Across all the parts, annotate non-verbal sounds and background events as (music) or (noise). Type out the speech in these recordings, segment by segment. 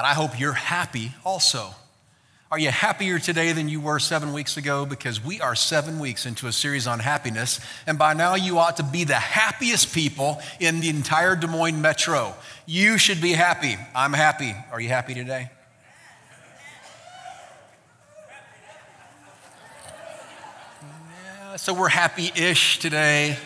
And I hope you're happy also. Are you happier today than you were seven weeks ago? Because we are seven weeks into a series on happiness, and by now you ought to be the happiest people in the entire Des Moines metro. You should be happy. I'm happy. Are you happy today? Yeah, so we're happy ish today.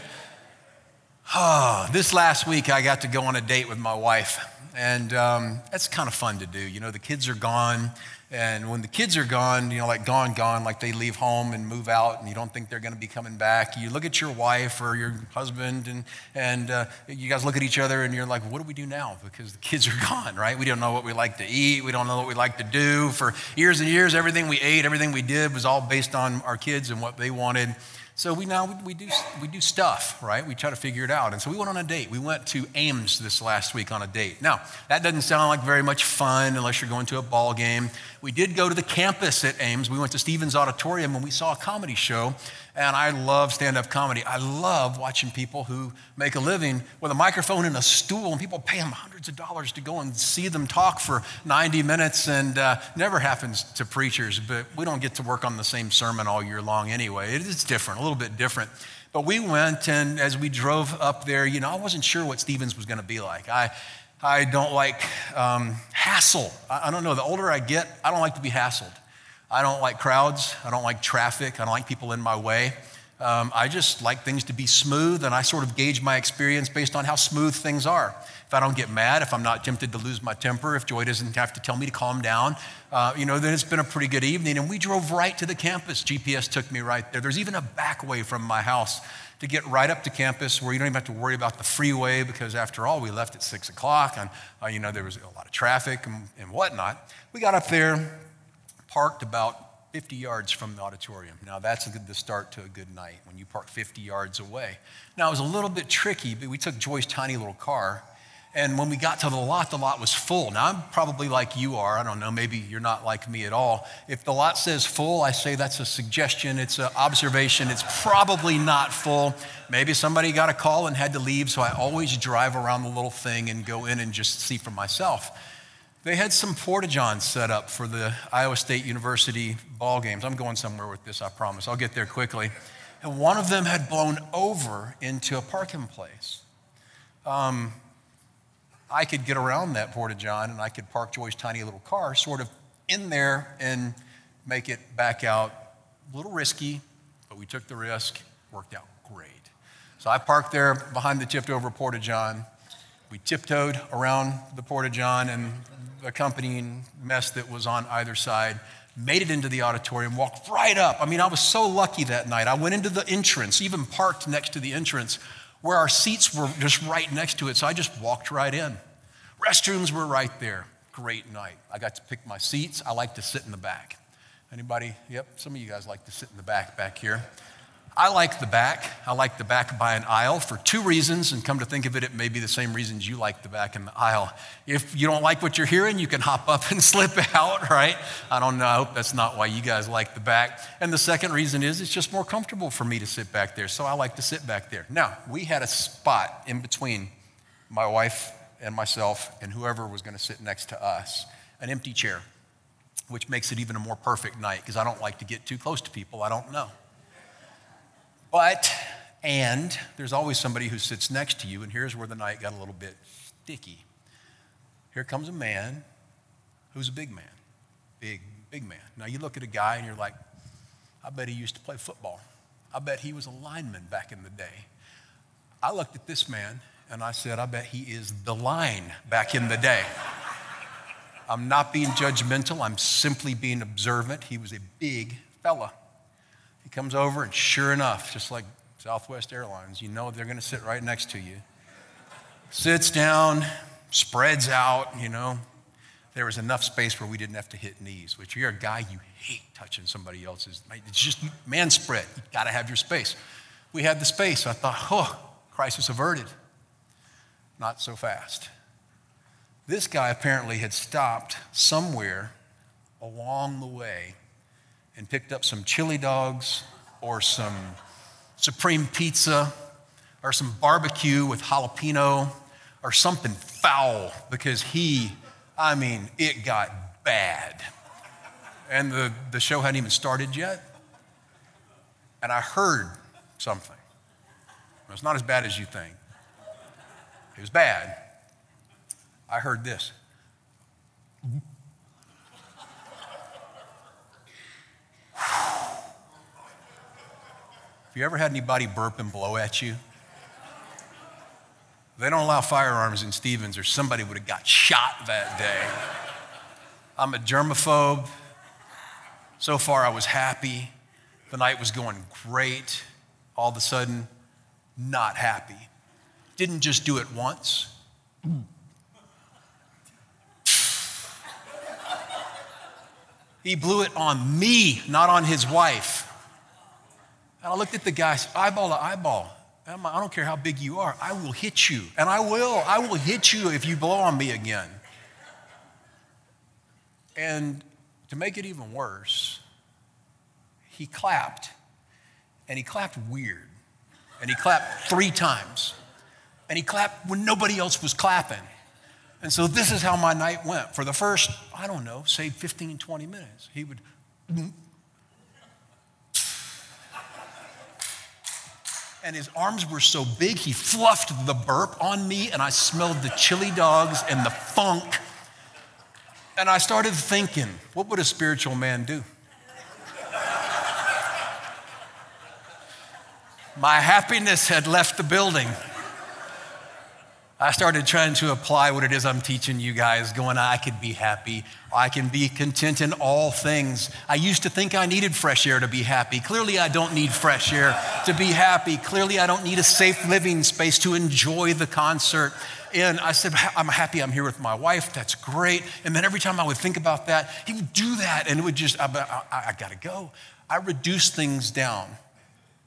Oh, this last week I got to go on a date with my wife, and um, that's kind of fun to do. You know, the kids are gone. And when the kids are gone, you know, like gone, gone, like they leave home and move out and you don't think they're going to be coming back, you look at your wife or your husband and, and uh, you guys look at each other and you're like, what do we do now? Because the kids are (laughs) gone, right? We don't know what we like to eat. We don't know what we like to do. For years and years, everything we ate, everything we did was all based on our kids and what they wanted. So we now we do we do stuff, right? We try to figure it out. And so we went on a date. We went to Ames this last week on a date. Now, that doesn't sound like very much fun unless you're going to a ball game. We did go to the campus at Ames. We went to Stephens Auditorium and we saw a comedy show. And I love stand up comedy. I love watching people who make a living with a microphone and a stool, and people pay them hundreds of dollars to go and see them talk for 90 minutes. And uh, never happens to preachers, but we don't get to work on the same sermon all year long anyway. It's different, a little bit different. But we went, and as we drove up there, you know, I wasn't sure what Stephens was going to be like. I, I don't like um, hassle. I, I don't know. The older I get, I don't like to be hassled. I don't like crowds. I don't like traffic. I don't like people in my way. Um, I just like things to be smooth, and I sort of gauge my experience based on how smooth things are. If I don't get mad, if I'm not tempted to lose my temper, if Joy doesn't have to tell me to calm down, uh, you know, then it's been a pretty good evening. And we drove right to the campus. GPS took me right there. There's even a back way from my house to get right up to campus where you don't even have to worry about the freeway because after all, we left at six o'clock and, uh, you know, there was a lot of traffic and, and whatnot. We got up there, parked about 50 yards from the auditorium. Now, that's the start to a good night when you park 50 yards away. Now, it was a little bit tricky, but we took Joy's tiny little car and when we got to the lot, the lot was full. Now, I'm probably like you are. I don't know. Maybe you're not like me at all. If the lot says full, I say that's a suggestion, it's an observation. It's probably not full. Maybe somebody got a call and had to leave, so I always drive around the little thing and go in and just see for myself. They had some porta johns set up for the Iowa State University ball games. I'm going somewhere with this, I promise. I'll get there quickly. And one of them had blown over into a parking place. Um, I could get around that porta john and I could park Joy's tiny little car sort of in there and make it back out. A little risky, but we took the risk. Worked out great. So I parked there behind the tipped over porta john. We tiptoed around the porta john and the accompanying mess that was on either side. Made it into the auditorium, walked right up. I mean, I was so lucky that night. I went into the entrance, even parked next to the entrance where our seats were just right next to it. So I just walked right in. Restrooms were right there. Great night. I got to pick my seats. I like to sit in the back. Anybody? Yep, some of you guys like to sit in the back back here. I like the back. I like the back by an aisle for two reasons, and come to think of it, it may be the same reasons you like the back in the aisle. If you don't like what you're hearing, you can hop up (laughs) and slip out, right? I don't know. I hope that's not why you guys like the back. And the second reason is it's just more comfortable for me to sit back there, so I like to sit back there. Now, we had a spot in between my wife and myself and whoever was going to sit next to us, an empty chair, which makes it even a more perfect night because I don't like to get too close to people I don't know. But, and there's always somebody who sits next to you, and here's where the night got a little bit sticky. Here comes a man who's a big man, big, big man. Now you look at a guy and you're like, I bet he used to play football. I bet he was a lineman back in the day. I looked at this man and I said, I bet he is the line back in the day. I'm not being judgmental, I'm simply being observant. He was a big fella comes over, and sure enough, just like Southwest Airlines, you know they're going to sit right next to you. Sits down, spreads out, you know. There was enough space where we didn't have to hit knees, which you're a guy, you hate touching somebody else's. It's just man spread. You got to have your space. We had the space. I thought, oh, crisis averted. Not so fast. This guy apparently had stopped somewhere along the way and picked up some chili dogs or some supreme pizza or some barbecue with jalapeno or something foul because he I mean, it got bad. And the, the show hadn't even started yet. And I heard something. It's not as bad as you think. It was bad. I heard this. You ever had anybody burp and blow at you? They don't allow firearms in Stephens, or somebody would have got shot that day. I'm a germaphobe. So far, I was happy. The night was going great. All of a sudden, not happy. Didn't just do it once. He blew it on me, not on his wife. And I looked at the guy, eyeball to eyeball. I don't care how big you are, I will hit you. And I will. I will hit you if you blow on me again. And to make it even worse, he clapped. And he clapped weird. And he clapped three times. And he clapped when nobody else was clapping. And so this is how my night went. For the first, I don't know, say 15, 20 minutes, he would. And his arms were so big, he fluffed the burp on me, and I smelled the chili dogs and the funk. And I started thinking, what would a spiritual man do? My happiness had left the building. I started trying to apply what it is I'm teaching you guys, going, I could be happy. I can be content in all things. I used to think I needed fresh air to be happy. Clearly, I don't need fresh air to be happy. Clearly, I don't need a safe living space to enjoy the concert. And I said, I'm happy I'm here with my wife. That's great. And then every time I would think about that, he would do that. And it would just, I, I, I got to go. I reduced things down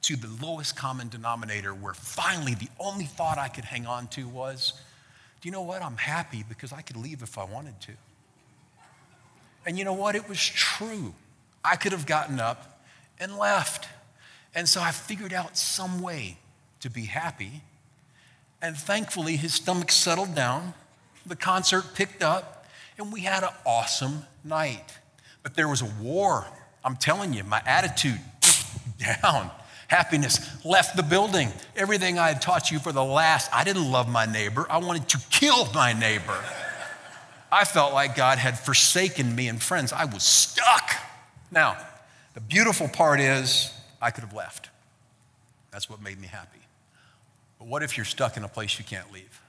to the lowest common denominator where finally the only thought I could hang on to was, do you know what? I'm happy because I could leave if I wanted to. And you know what? It was true. I could have gotten up and left. And so I figured out some way to be happy. And thankfully, his stomach settled down, the concert picked up, and we had an awesome night. But there was a war. I'm telling you, my attitude (laughs) down. Happiness left the building. Everything I had taught you for the last, I didn't love my neighbor. I wanted to kill my neighbor. I felt like God had forsaken me and friends. I was stuck. Now, the beautiful part is I could have left. That's what made me happy. But what if you're stuck in a place you can't leave?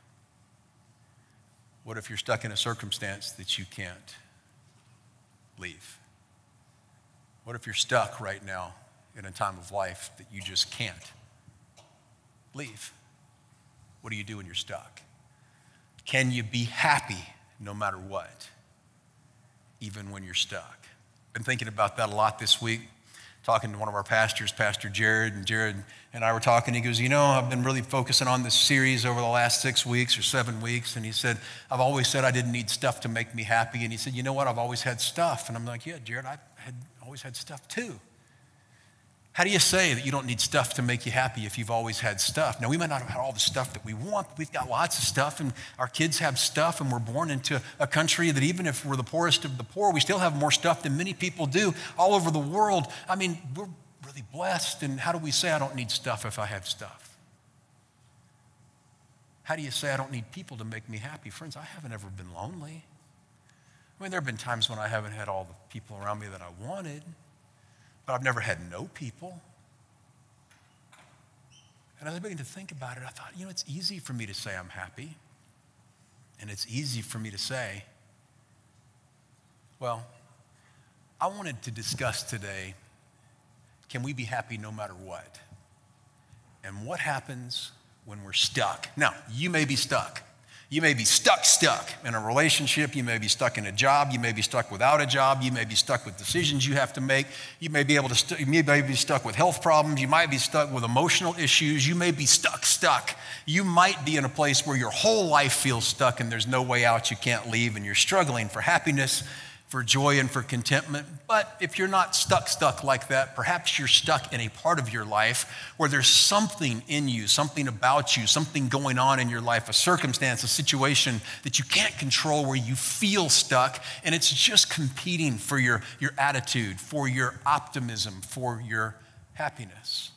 What if you're stuck in a circumstance that you can't leave? What if you're stuck right now in a time of life that you just can't leave? What do you do when you're stuck? Can you be happy no matter what, even when you're stuck? Been thinking about that a lot this week, talking to one of our pastors, Pastor Jared, and Jared and I were talking. He goes, You know, I've been really focusing on this series over the last six weeks or seven weeks. And he said, I've always said I didn't need stuff to make me happy. And he said, You know what? I've always had stuff. And I'm like, Yeah, Jared, I had always had stuff too. How do you say that you don't need stuff to make you happy if you've always had stuff? Now, we might not have had all the stuff that we want, but we've got lots of stuff, and our kids have stuff, and we're born into a country that even if we're the poorest of the poor, we still have more stuff than many people do all over the world. I mean, we're really blessed, and how do we say I don't need stuff if I have stuff? How do you say I don't need people to make me happy? Friends, I haven't ever been lonely. I mean, there have been times when I haven't had all the people around me that I wanted but I've never had no people. And as I began to think about it, I thought, you know, it's easy for me to say I'm happy. And it's easy for me to say, well, I wanted to discuss today can we be happy no matter what? And what happens when we're stuck? Now, you may be stuck. You may be stuck, stuck in a relationship. You may be stuck in a job. You may be stuck without a job. You may be stuck with decisions you have to make. You may be able to, st- you may be stuck with health problems. You might be stuck with emotional issues. You may be stuck, stuck. You might be in a place where your whole life feels stuck and there's no way out. You can't leave and you're struggling for happiness. For joy and for contentment. But if you're not stuck, stuck like that, perhaps you're stuck in a part of your life where there's something in you, something about you, something going on in your life, a circumstance, a situation that you can't control where you feel stuck, and it's just competing for your, your attitude, for your optimism, for your happiness.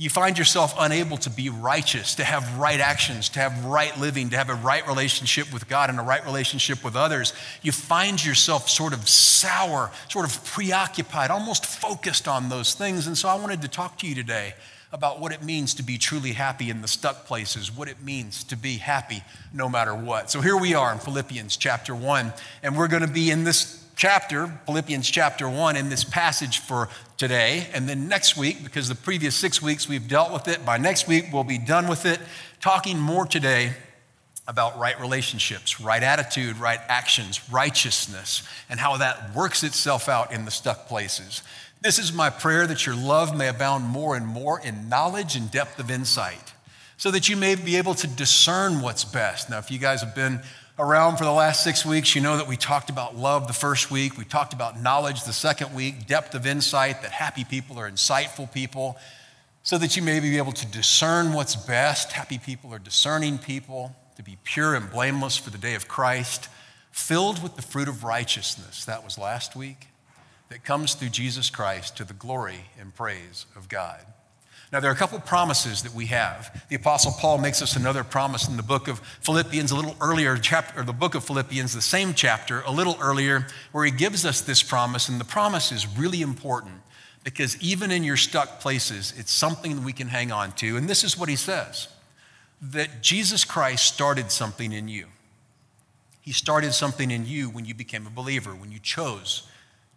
You find yourself unable to be righteous, to have right actions, to have right living, to have a right relationship with God and a right relationship with others. You find yourself sort of sour, sort of preoccupied, almost focused on those things. And so I wanted to talk to you today about what it means to be truly happy in the stuck places, what it means to be happy no matter what. So here we are in Philippians chapter 1, and we're going to be in this chapter, Philippians chapter 1, in this passage for today. And then next week, because the previous six weeks we've dealt with it, by next week we'll be done with it, talking more today about right relationships, right attitude, right actions, righteousness, and how that works itself out in the stuck places. This is my prayer that your love may abound more and more in knowledge and depth of insight, so that you may be able to discern what's best. Now, if you guys have been around for the last six weeks, you know that we talked about love the first week, we talked about knowledge the second week, depth of insight, that happy people are insightful people, so that you may be able to discern what's best. Happy people are discerning people, to be pure and blameless for the day of Christ, filled with the fruit of righteousness. That was last week, that comes through Jesus Christ to the glory and praise of God. Now, there are a couple promises that we have. The Apostle Paul makes us another promise in the book of Philippians, a little earlier, chapter, or the book of Philippians, the same chapter, a little earlier, where he gives us this promise. And the promise is really important because even in your stuck places, it's something that we can hang on to. And this is what he says that Jesus Christ started something in you. He started something in you when you became a believer, when you chose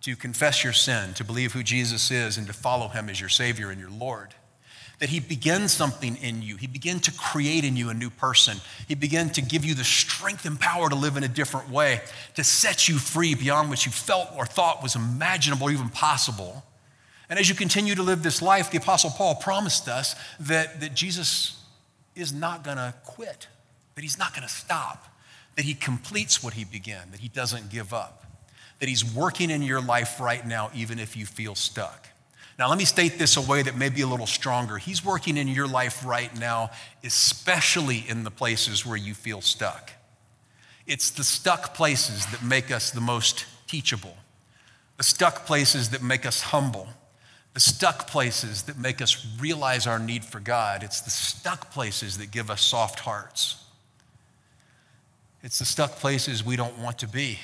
to confess your sin, to believe who Jesus is, and to follow him as your Savior and your Lord that He began something in you. He began to create in you a new person. He began to give you the strength and power to live in a different way, to set you free beyond what you felt or thought was imaginable or even possible. And as you continue to live this life, the Apostle Paul promised us that, that Jesus is not going to quit, that He's not going to stop, that He completes what He began, that He doesn't give up, that He's working in your life right now, even if you feel stuck. Now, let me state this a way that may be a little stronger. He's working in your life right now, especially in the places where you feel stuck. It's the stuck places that make us the most teachable, the stuck places that make us humble, the stuck places that make us realize our need for God. It's the stuck places that give us soft hearts. It's the stuck places we don't want to be,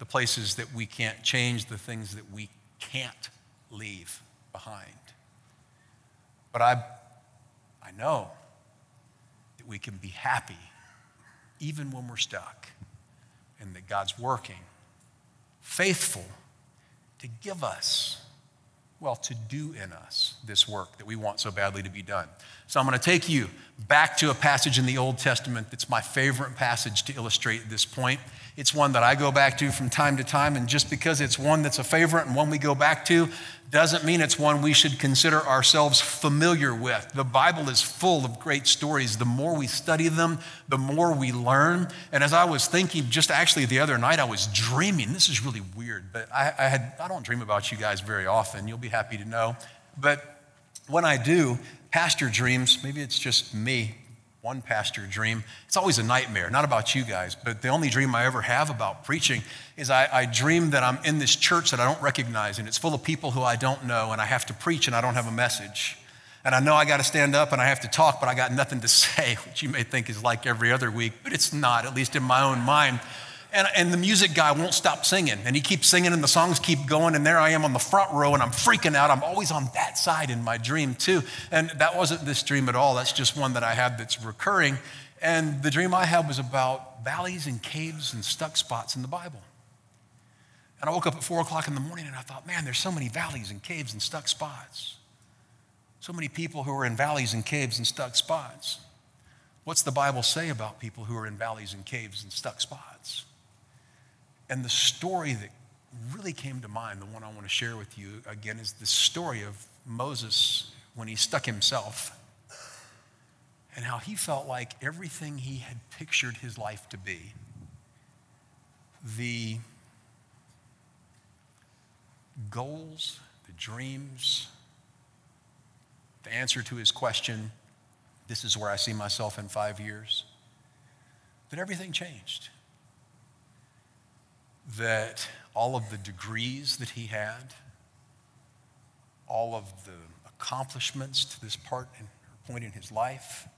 the places that we can't change, the things that we can't leave behind. But I, I know that we can be happy even when we're stuck and that God's working, faithful to give us, well, to do in us this work that we want so badly to be done. So I'm going to take you back to a passage in the Old Testament that's my favorite passage to illustrate this point. It's one that I go back to from time to time, and just because it's one that's a favorite and one we go back to doesn't mean it's one we should consider ourselves familiar with. The Bible is full of great stories. The more we study them, the more we learn. And as I was thinking, just actually the other night, I was dreaming. This is really weird, but I, I, had, I don't dream about you guys very often. You'll be happy to know. But when I do, pastor dreams, maybe it's just me, one pastor dream. It's always a nightmare, not about you guys, but the only dream I ever have about preaching is I, I, dream that I'm in this church that I don't recognize, and it's full of people who I don't know, and I have to preach, and I don't have a message. And I know I got to stand up and I have to talk, but I got nothing to (laughs) say, which you may think is like every other week, but it's not, at least in my own mind. And, and the music guy won't stop singing, and he keeps singing, and the songs keep going. And there I am on the front row, and I'm freaking out. I'm always on that side in my dream, too. And that wasn't this dream at all. That's just one that I have that's recurring. And the dream I had was about valleys and caves and stuck spots in the Bible. And I woke up at four o'clock in the morning and I thought, man, there's so many valleys and caves and stuck spots. So many people who are in valleys and caves and stuck spots. What's the Bible say about people who are in valleys and caves and stuck spots? And the story that really came to mind, the one I want to share with you again, is the story of Moses when he stuck himself and how he felt like everything he had pictured his life to be, the goals, the dreams, the answer to his question, this is where I see myself in five years, that everything changed. That all of the degrees that he had, all of the accomplishments to this part and point in his life,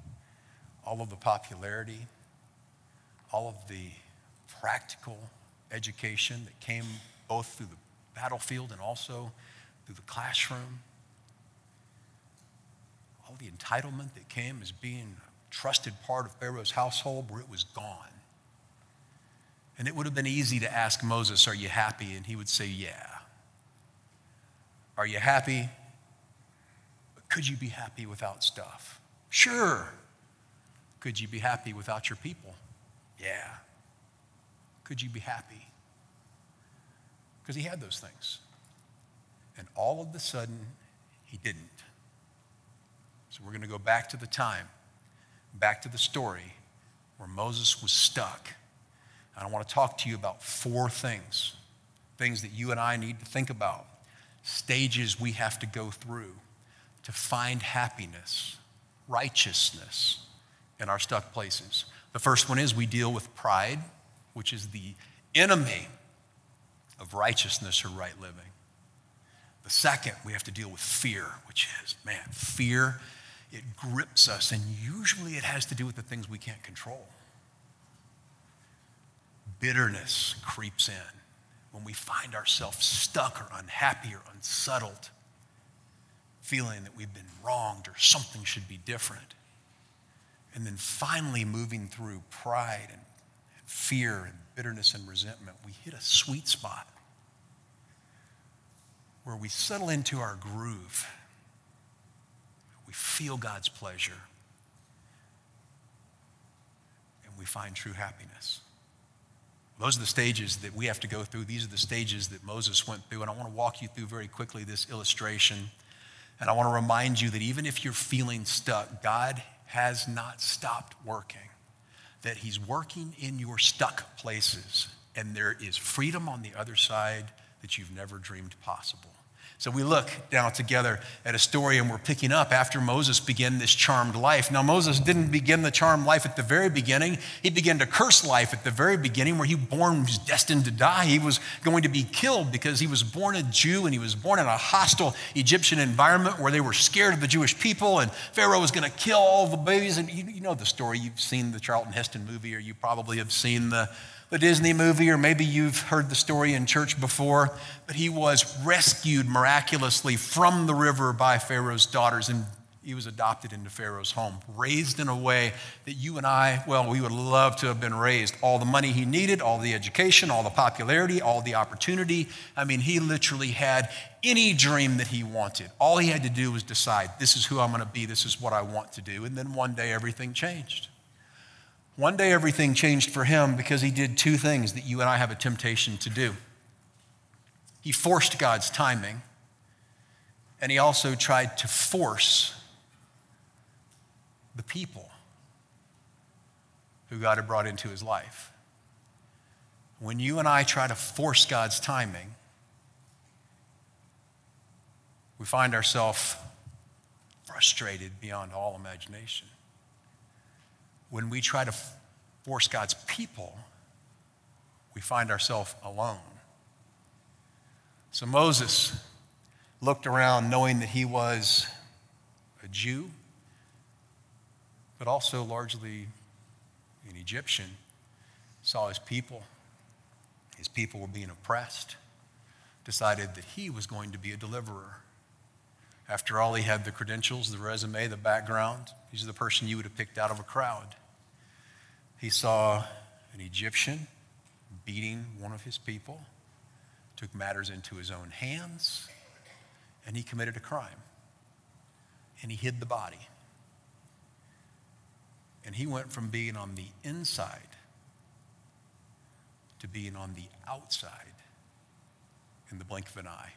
all of the popularity, all of the practical education that came both through the battlefield and also through the classroom, all the entitlement that came as being a trusted part of Pharaoh's household where it was gone. And it would have been easy to ask Moses, Are you happy? And he would say, Yeah. Are you happy? Could you be happy without stuff? Sure. Could you be happy without your people? Yeah. Could you be happy? Because he had those things. And all of a sudden, he didn't. So we're going to go back to the time, back to the story where Moses was stuck. And I want to talk to you about four things, things that you and I need to think about, stages we have to go through to find happiness, righteousness in our stuck places. The first one is we deal with pride, which is the enemy of righteousness or right living. The second, we have to deal with fear, which is, man, fear, it grips us, and usually it has to do with the things we can't control. Bitterness creeps in when we find ourselves stuck or unhappy or unsettled, feeling that we've been wronged or something should be different. And then finally, moving through pride and fear and bitterness and resentment, we hit a sweet spot where we settle into our groove. We feel God's pleasure. And we find true happiness. Those are the stages that we have to go through. These are the stages that Moses went through. And I want to walk you through very quickly this illustration. And I want to remind you that even if you're feeling stuck, God has not stopped working, that He's working in your stuck places, and there is freedom on the other side that you've never dreamed possible. So we look now together at a story and we're picking up after Moses began this charmed life. Now, Moses didn't begin the charmed life at the very beginning. He began to curse life at the very beginning where he born was destined to die. He was going to be killed because he was born a Jew and he was born in a hostile Egyptian environment where they were scared of the Jewish people and Pharaoh was going to kill all the babies. And you, you know the story. You've seen the Charlton Heston movie or you probably have seen the the Disney movie, or maybe you've heard the story in church before, but he was rescued miraculously from the river by Pharaoh's daughters, and he was adopted into Pharaoh's home, raised in a way that you and I, well, we would love to have been raised. All the money he needed, all the education, all the popularity, all the opportunity. I mean, he literally had any dream that he wanted. All he had to do was decide, this is who I'm going to be, this is what I want to do. And then one day everything changed. One day everything changed for him because he did two things that you and I have a temptation to do. He forced God's timing, and he also tried to force the people who God had brought into his life. When you and I try to force God's timing, we find ourselves frustrated beyond all imagination when we try to force God's people, we find ourselves alone. So Moses looked around knowing that he was a Jew, but also largely an Egyptian, saw his people. His people were being oppressed, decided that he was going to be a deliverer. After all, he had the credentials, the resume, the background. He's the person you would have picked out of a crowd. He saw an Egyptian beating one of his people, took matters into his own hands, and he committed a crime. And he hid the body. And he went from being on the inside to being on the outside in the blink of an eye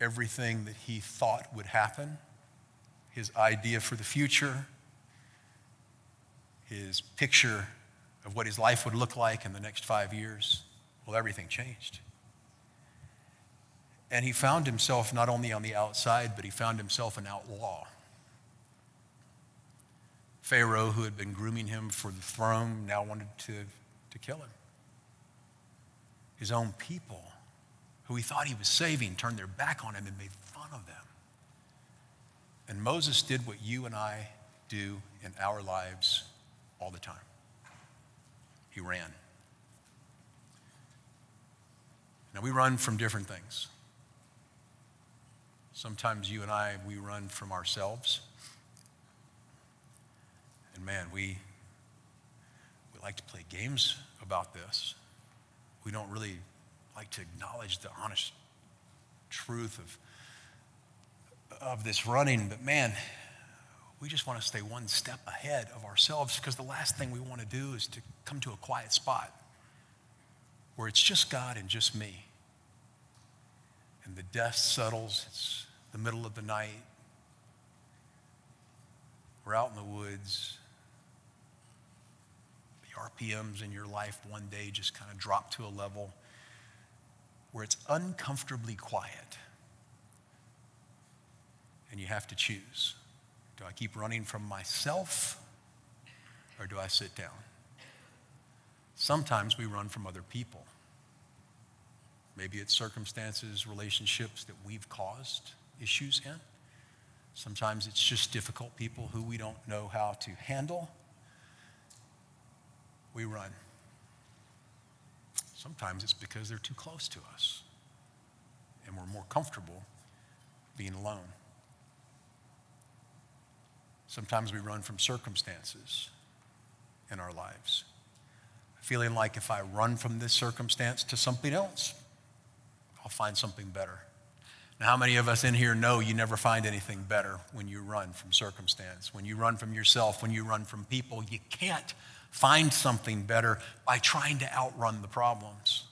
everything that he thought would happen, his idea for the future, his picture of what his life would look like in the next five years, well, everything changed. And he found himself not only on the outside, but he found himself an outlaw. Pharaoh, who had been grooming him for the throne, now wanted to, to kill him. His own people, who he thought he was saving, turned their back on him and made fun of them. And Moses did what you and I do in our lives all the time he ran. Now, we run from different things. Sometimes you and I, we run from ourselves. And man, we, we like to play games about this. We don't really like to acknowledge the honest truth of, of this running. But man, we just want to stay one step ahead of ourselves because the last thing we want to do is to come to a quiet spot where it's just God and just me. And the dust settles, it's the middle of the night. We're out in the woods. The RPMs in your life one day just kind of drop to a level where it's uncomfortably quiet. And you have to choose do I keep running from myself or do I sit down? Sometimes we run from other people. Maybe it's circumstances, relationships that we've caused issues in. Sometimes it's just difficult people who we don't know how to handle we run. Sometimes it's because they're too close to us and we're more comfortable being alone. Sometimes we run from circumstances in our lives, feeling like if I run from this circumstance to something else, I'll find something better. Now, how many of us in here know you never find anything better when you run from circumstance? When you run from yourself, when you run from people, you can't find something better by trying to outrun the problems.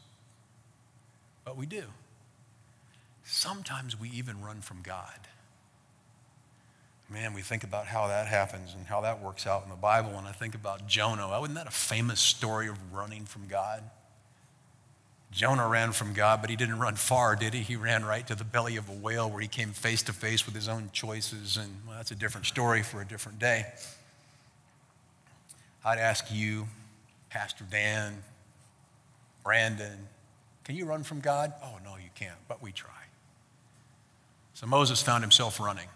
But we do. Sometimes we even run from God. Man, we think about how that happens and how that works out in the Bible, and I think about Jonah. Wasn't that a famous story of running from God? Jonah ran from God, but he didn't run far, did he? He ran right to the belly of a whale where he came face to face with his own choices, and well, that's a different story for a different day. I'd ask you, Pastor Dan, Brandon, can you run from God? Oh, no, you can't, but we try. So Moses found himself running,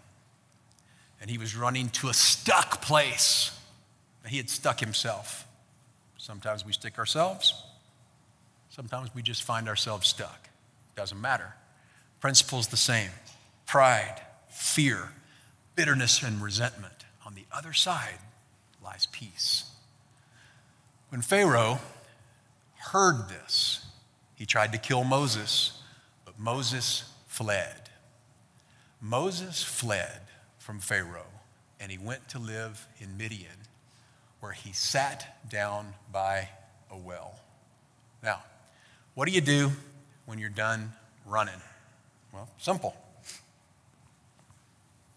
and he was running to a stuck place. He had stuck himself. Sometimes we stick ourselves, sometimes we just find ourselves stuck. Doesn't matter. Principle's the same pride, fear, bitterness, and resentment. On the other side lies peace. When Pharaoh heard this, he tried to kill Moses, but Moses fled. Moses fled from Pharaoh and he went to live in Midian, where he sat down by a well. Now, what do you do when you're done running? Well, simple.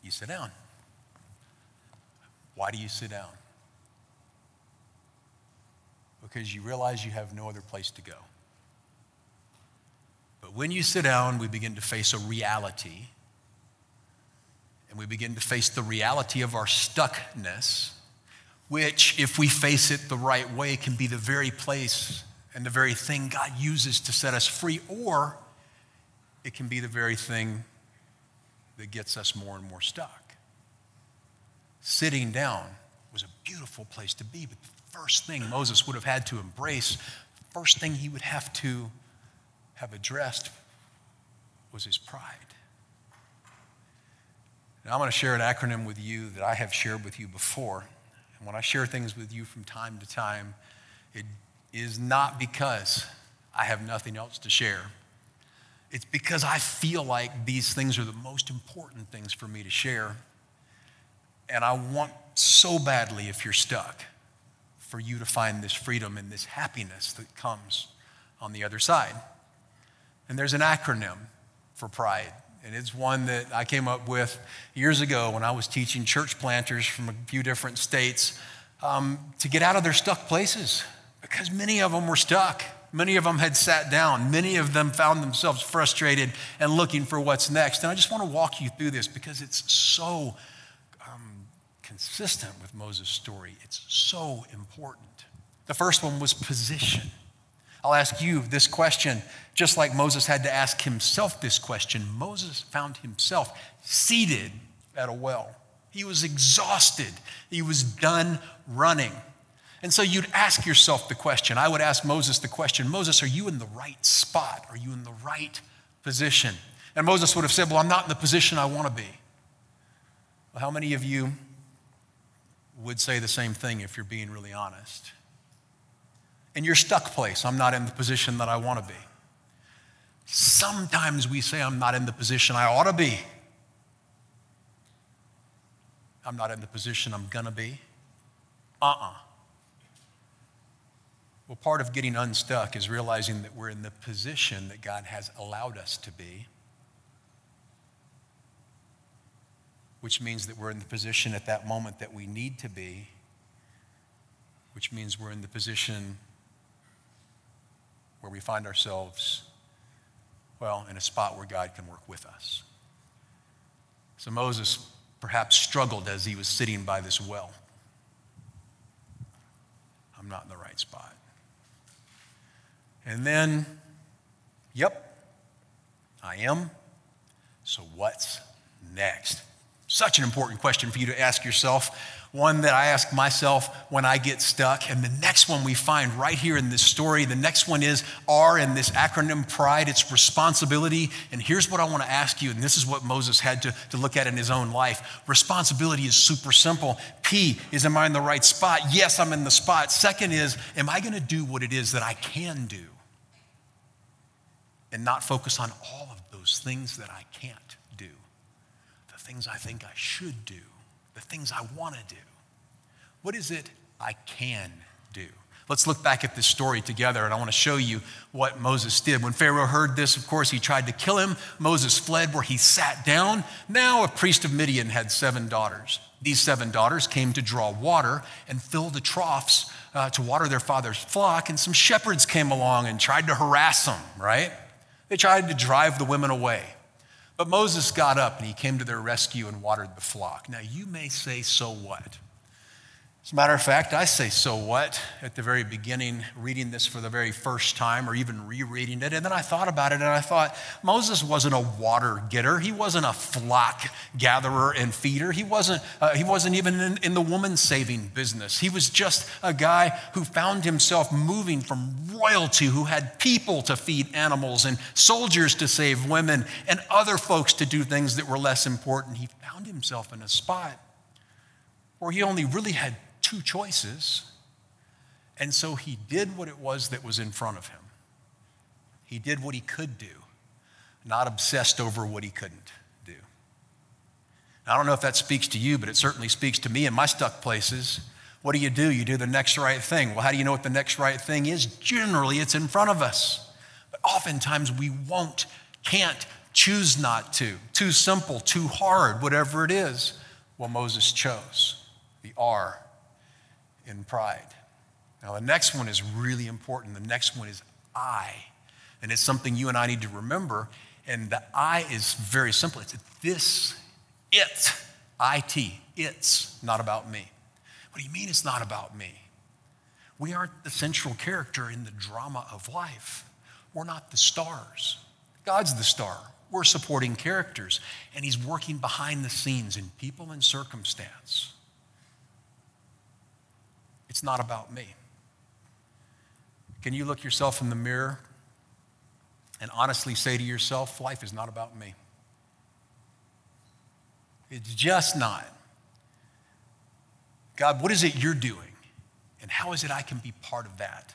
You sit down. Why do you sit down? Because you realize you have no other place to go. But when you sit down, we begin to face a reality. And we begin to face the reality of our stuckness, which, if we face it the right way, can be the very place and the very thing God uses to set us free, or it can be the very thing that gets us more and more stuck. Sitting down was a beautiful place to be, but first thing Moses would have had to embrace, first thing he would have to have addressed was his pride. Now, I'm going to share an acronym with you that I have shared with you before. And when I share things with you from time to time, it is not because I have nothing else to share. It's because I feel like these things are the most important things for me to share. And I want so badly, if you're stuck, for you to find this freedom and this happiness that comes on the other side. And there's an acronym for pride. And it's one that I came up with years ago when I was teaching church planters from a few different states um, to get out of their stuck places because many of them were stuck. Many of them had sat down. Many of them found themselves frustrated and looking for what's next. And I just want to walk you through this because it's so consistent with Moses' story. It's so important. The first one was position. I'll ask you this question, just like Moses had to ask himself this question. Moses found himself seated at a well. He was exhausted, he was done running. And so you'd ask yourself the question. I would ask Moses the question Moses, are you in the right spot? Are you in the right position? And Moses would have said, Well, I'm not in the position I want to be. Well, how many of you would say the same thing if you're being really honest? In your stuck place, I'm not in the position that I want to be. Sometimes we say, I'm not in the position I ought to be. I'm not in the position I'm going to be. Uh uh-uh. uh well, part of getting unstuck is realizing that we're in the position that God has allowed us to be, which means that we're in the position at that moment that we need to be, which means we're in the position where we find ourselves, well, in a spot where God can work with us. So Moses perhaps struggled as he was sitting by this well. I'm not in the right spot. And then, yep, I am. So what's next? Such an important question for you to ask yourself. One that I ask myself when I get stuck. And the next one we find right here in this story, the next one is R in this acronym pride, it's responsibility. And here's what I want to ask you, and this is what Moses had to, to look at in his own life. Responsibility is super simple. P is, am I in the right spot? Yes, I'm in the spot. Second is, am I going to do what it is that I can do? and not focus on all of those things that I can't things I think I should do, the things I want to do. What is it I can do? Let's look back at this story together, and I want to show you what Moses did. When Pharaoh heard this, of course, he tried to kill him. Moses fled where he sat down. Now, a priest of Midian had seven daughters. These seven daughters came to draw water and fill the troughs uh, to water their father's flock, and some shepherds came along and tried to harass them, right? They tried to drive the women away. But Moses got up and he came to their rescue and watered the flock. Now, you may say, so what? As a matter of fact, I say, so what, at the very beginning, reading this for the very first time or even rereading it. And then I thought about it and I thought, Moses wasn't a water getter. He wasn't a flock gatherer and feeder. He wasn't, uh, he wasn't even in, in the woman saving business. He was just a guy who found himself moving from royalty, who had people to feed animals and soldiers to save women and other folks to do things that were less important. He found himself in a spot where he only really had two choices. And so he did what it was that was in front of him. He did what he could do, not obsessed over what he couldn't do. I don't know if that speaks to you, but it certainly speaks to me in my stuck places. What do you do? You do the next right thing. Well, how do you know what the next right thing is? Generally, it's in front of us. But oftentimes we won't, can't, choose not to. Too simple, too hard, whatever it is. Well, Moses chose the R in pride. Now, the next one is really important. The next one is I. And it's something you and I need to remember. And the I is very simple it's this, it, IT, it's not about me. What do you mean it's not about me? We aren't the central character in the drama of life. We're not the stars. God's the star. We're supporting characters, and He's working behind the scenes in people and circumstance. It's not about me. Can you look yourself in the mirror and honestly say to yourself, life is not about me? It's just not. God, what is it you're doing? And how is it I can be part of that?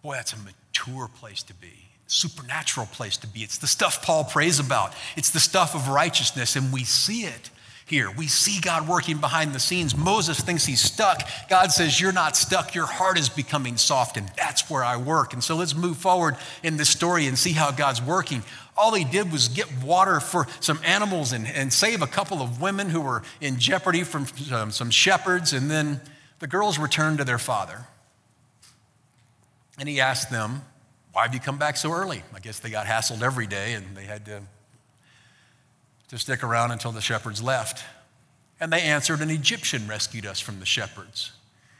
Boy, that's a mature place to be, supernatural place to be. It's the stuff Paul prays about, it's the stuff of righteousness, and we see it here. We see God working behind the scenes. Moses thinks he's stuck. God says, You're not stuck. Your heart is becoming soft, and that's where I work. And so let's move forward in this story and see how God's working. All he did was get water for some animals and, and save a couple of women who were in jeopardy from some shepherds, and then the girls returned to their father. And he asked them, Why have you come back so early? I guess they got hassled every day and they had to, to stick around until the shepherds left. And they answered, An Egyptian rescued us from the shepherds.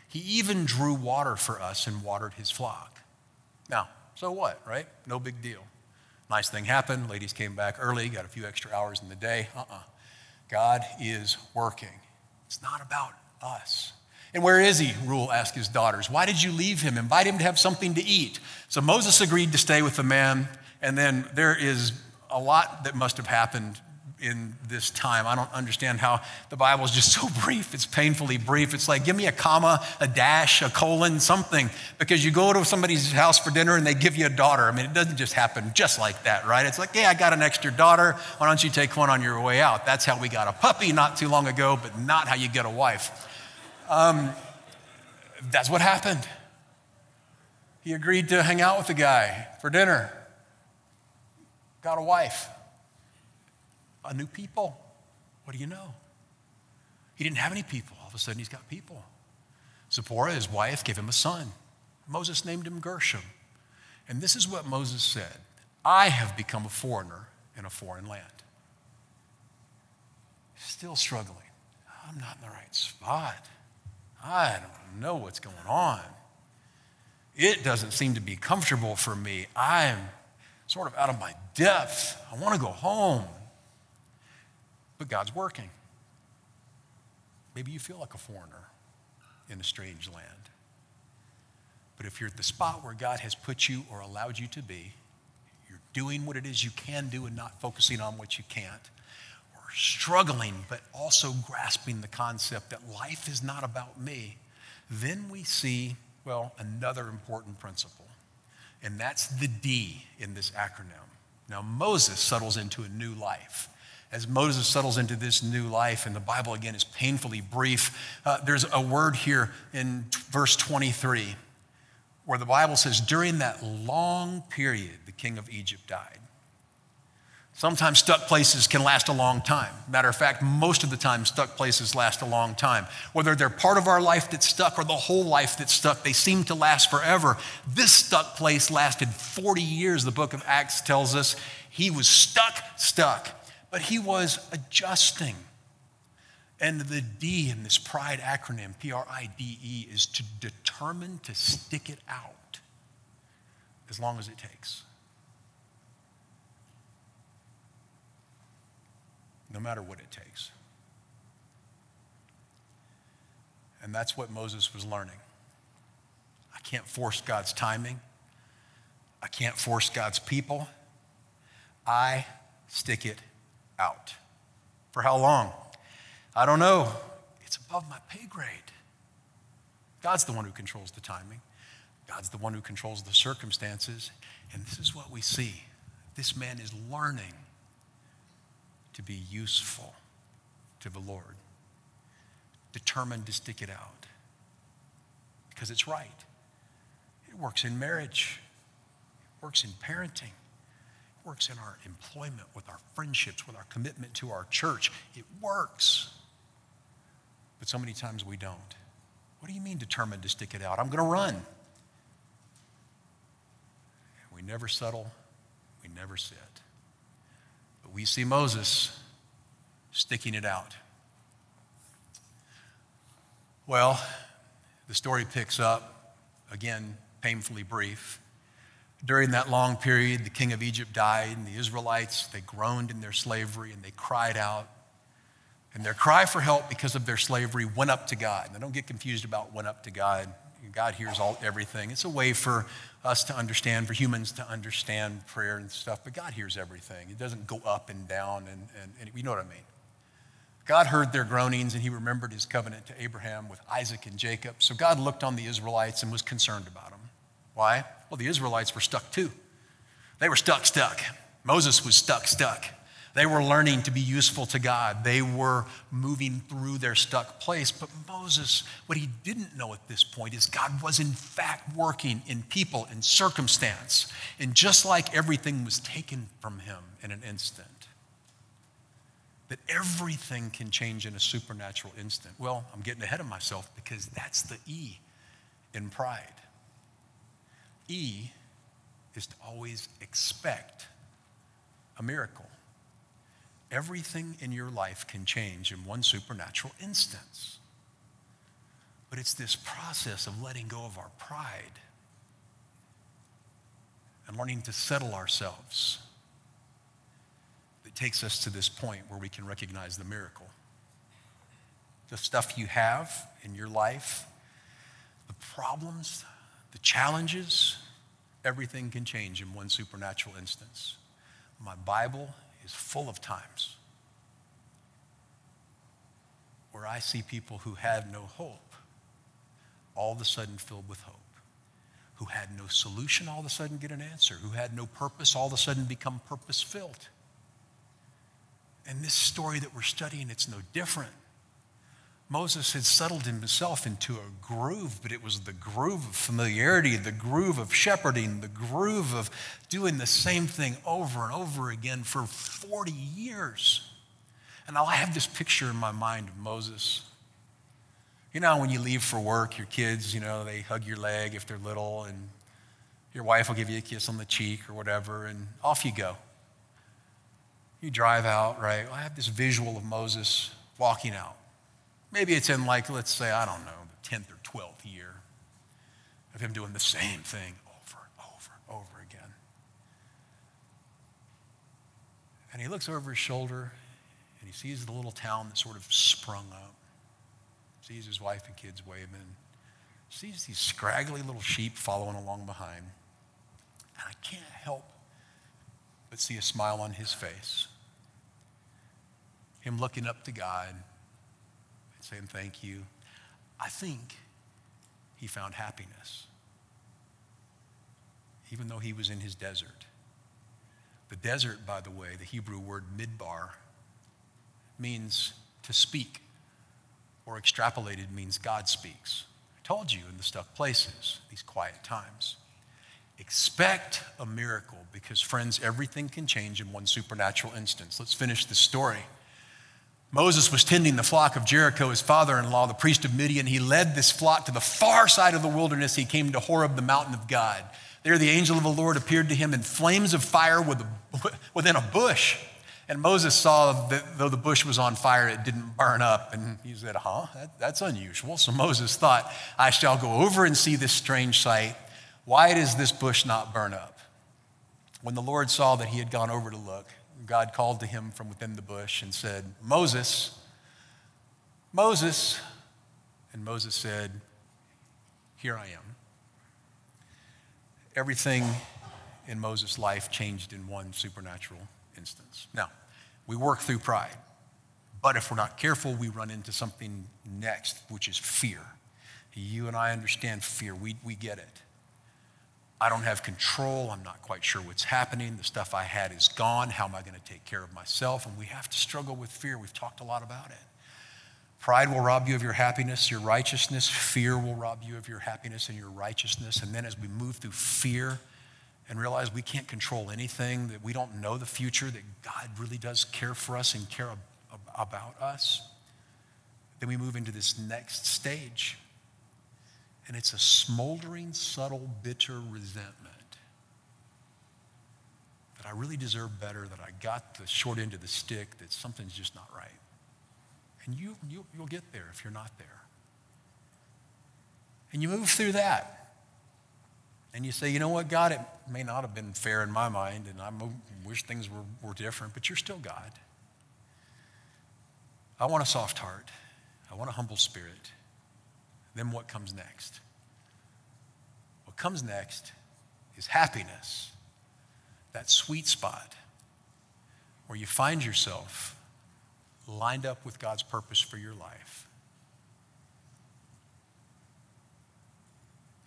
He even drew water for us and watered his flock. Now, so what, right? No big deal. Nice thing happened. Ladies came back early, got a few extra hours in the day. Uh uh-uh. uh God is working. It's not about us. And where is he? Reuel asked his daughters. Why did you leave him? Invite him to have something to eat. So Moses agreed to stay with the man. And then there is a lot that must have happened in this time. I don't understand how the Bible is just (laughs) so brief. It's painfully brief. It's like, give me a comma, a dash, a colon, something, because you go to somebody's house for dinner and they give you a daughter. I mean, it doesn't just happen just like that, right? It's like, yeah, I got an extra daughter. Why don't you take one on your way out? That's how we got a puppy not too long ago, but not how you get a wife. Um, that's what happened. He agreed to hang out with the guy for dinner, got a wife a new people. What do you know? He didn't have any people. All of a sudden, he's got people. Zipporah, his wife, gave him a son. Moses named him Gershom. And this is what Moses said I have become a foreigner in a foreign land. Still struggling. I'm not in the right spot. I don't know what's going on. It doesn't seem to be comfortable for me. I'm sort of out of my depth. I want to go home but God's working. Maybe you feel like a foreigner in a strange land. But if you're at the spot where God has put you or allowed you to be, you're doing what it is you can do and not focusing on what you can't, or struggling but also grasping the concept that life is not about me, then we see, well, another important principle. And that's the D in this acronym. Now, Moses settles into a new life as Moses settles into this new life, and the Bible again is painfully brief, uh, there's a word here in verse 23 where the Bible says, During that long period, the king of Egypt died. Sometimes stuck places can last a long time. Matter of fact, most of the time, stuck places last a long time. Whether they're part of our life that's stuck or the whole life that's stuck, they seem to last forever. This stuck place lasted 40 years, the book of Acts tells us. He was stuck, stuck but he was adjusting. And the D in this PRIDE acronym, P R I D E, is to determine to stick it out as long as it takes. No matter what it takes. And that's what Moses was learning. I can't force God's timing, I can't force God's people. I stick it out. For how long? I don't know. It's above my pay grade. God's the one who controls the timing, God's the one who controls the circumstances. And this is what we see this man is learning to be useful to the Lord, determined to stick it out because it's right. It works in marriage, it works in parenting, works in our employment, with our friendships, with our commitment to our church. It works. But so many times we don't. What do you mean determined to stick it out? I'm going to run. We never settle, we never sit. But we see Moses sticking it out. Well, the story picks up, again, painfully brief. During that long period, the king of Egypt died, and the Israelites, they groaned in their slavery and they cried out. And their cry for help because of their slavery went up to God. Now, don't get confused about went up to God. God hears all everything. It's a way for us to understand, for humans to understand prayer and stuff, but God hears everything. It doesn't go up and down, and, and, and you know what I mean. God heard their groanings and he remembered his covenant to Abraham with Isaac and Jacob. So God looked on the Israelites and was concerned about them. Why? Well, the Israelites were stuck too. They were stuck, stuck. Moses was stuck, stuck. They were learning to be useful to God. They were moving through their stuck place. But Moses, what he didn't know at this point is God was in fact working in people, in circumstance. And just like everything was taken from him in an instant, that everything can change in a supernatural instant. Well, I'm getting ahead of myself because that's the E in pride. E is to always expect a miracle. Everything in your life can change in one supernatural instance. But it's this process of letting go of our pride and learning to settle ourselves that takes us to this point where we can recognize the miracle. The stuff you have in your life, the problems, the challenges, everything can change in one supernatural instance. My Bible is full of times where I see people who had no hope all of a sudden filled with hope, who had no solution all of a sudden get an answer, who had no purpose all of a sudden become purpose filled. And this story that we're studying, it's no different. Moses had settled himself into a groove, but it was the groove of familiarity, the groove of shepherding, the groove of doing the same thing over and over again for 40 years. And I have this picture in my mind of Moses. You know, when you leave for work, your kids, you know, they hug your leg if they're little, and your wife will give you a kiss on the cheek or whatever, and off you go. You drive out, right? I have this visual of Moses walking out Maybe it's in, like, let's say, I don't know, the 10th or 12th year of him doing the same thing over and over and over again. And he looks over his shoulder and he sees the little town that sort of sprung up, sees his wife and kids waving, sees these scraggly little sheep following along behind. And I can't help but see a smile on his face. Him looking up to God saying thank you. I think he found happiness, even though he was in his desert. The desert, by the way, the Hebrew word midbar, means to speak, or extrapolated means God speaks. I told you in the stuck places, these quiet times. Expect a miracle because, friends, everything can change in one supernatural instance. Let's finish the story. Moses was tending the flock of Jethro, his father in law, the priest of Midian. He led this flock to the far side of the wilderness. He came to Horeb, the mountain of God. There, the angel of the Lord appeared to him in flames of fire (laughs) within a bush. And Moses saw that though the bush was on fire, it didn't burn up. And he said, Huh? That, that's unusual. So Moses thought, I shall go over and see this strange sight. Why does this bush not burn up? When the Lord saw that he had gone over to look, God called to him from within the bush and said, Moses, Moses. And Moses said, Here I am. Everything in Moses' life changed in one supernatural instance. Now, we work through pride, but if we're not careful, we run into something next, which is fear. You and I understand fear, we, we get it. I don't have control. I'm not quite sure what's happening. The stuff I had is gone. How am I going to take care of myself? And we have to struggle with fear. We've talked a lot about it. Pride will rob you of your happiness, your righteousness. Fear will rob you of your happiness and your righteousness. And then as we move through fear and realize we can't control anything, that we don't know the future, that God really does care for us and care about us, then we move into this next stage and it's a smoldering, subtle, bitter resentment that I really deserve better, that I got the short end of the stick, that something's just not right. And you, you, you'll get there if you're not there. And you move through that. And you say, you know what, God, it may not have been fair in my mind, and I wish things were, were different, but you're still God. I want a soft heart. I want a humble spirit then what comes next? What comes next is happiness, that sweet spot where you find yourself lined up with God's purpose for your life.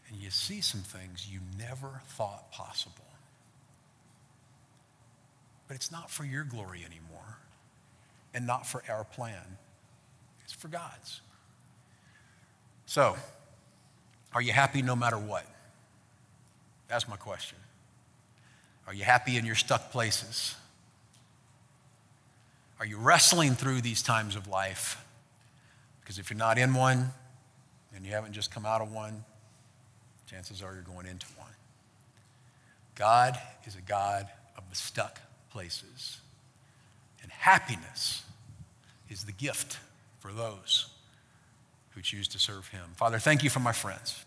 And you see some things you never thought possible. But it's not for your glory anymore and not for our plan, it's for God's. So, are you happy no matter what? That's my question. Are you happy in your stuck places? Are you wrestling through these times of life? Because if you're not in one and you haven't just come out of one, chances are you're going into one. God is a God of the stuck places. And happiness is the gift for those who choose to serve him. Father, thank you for my friends.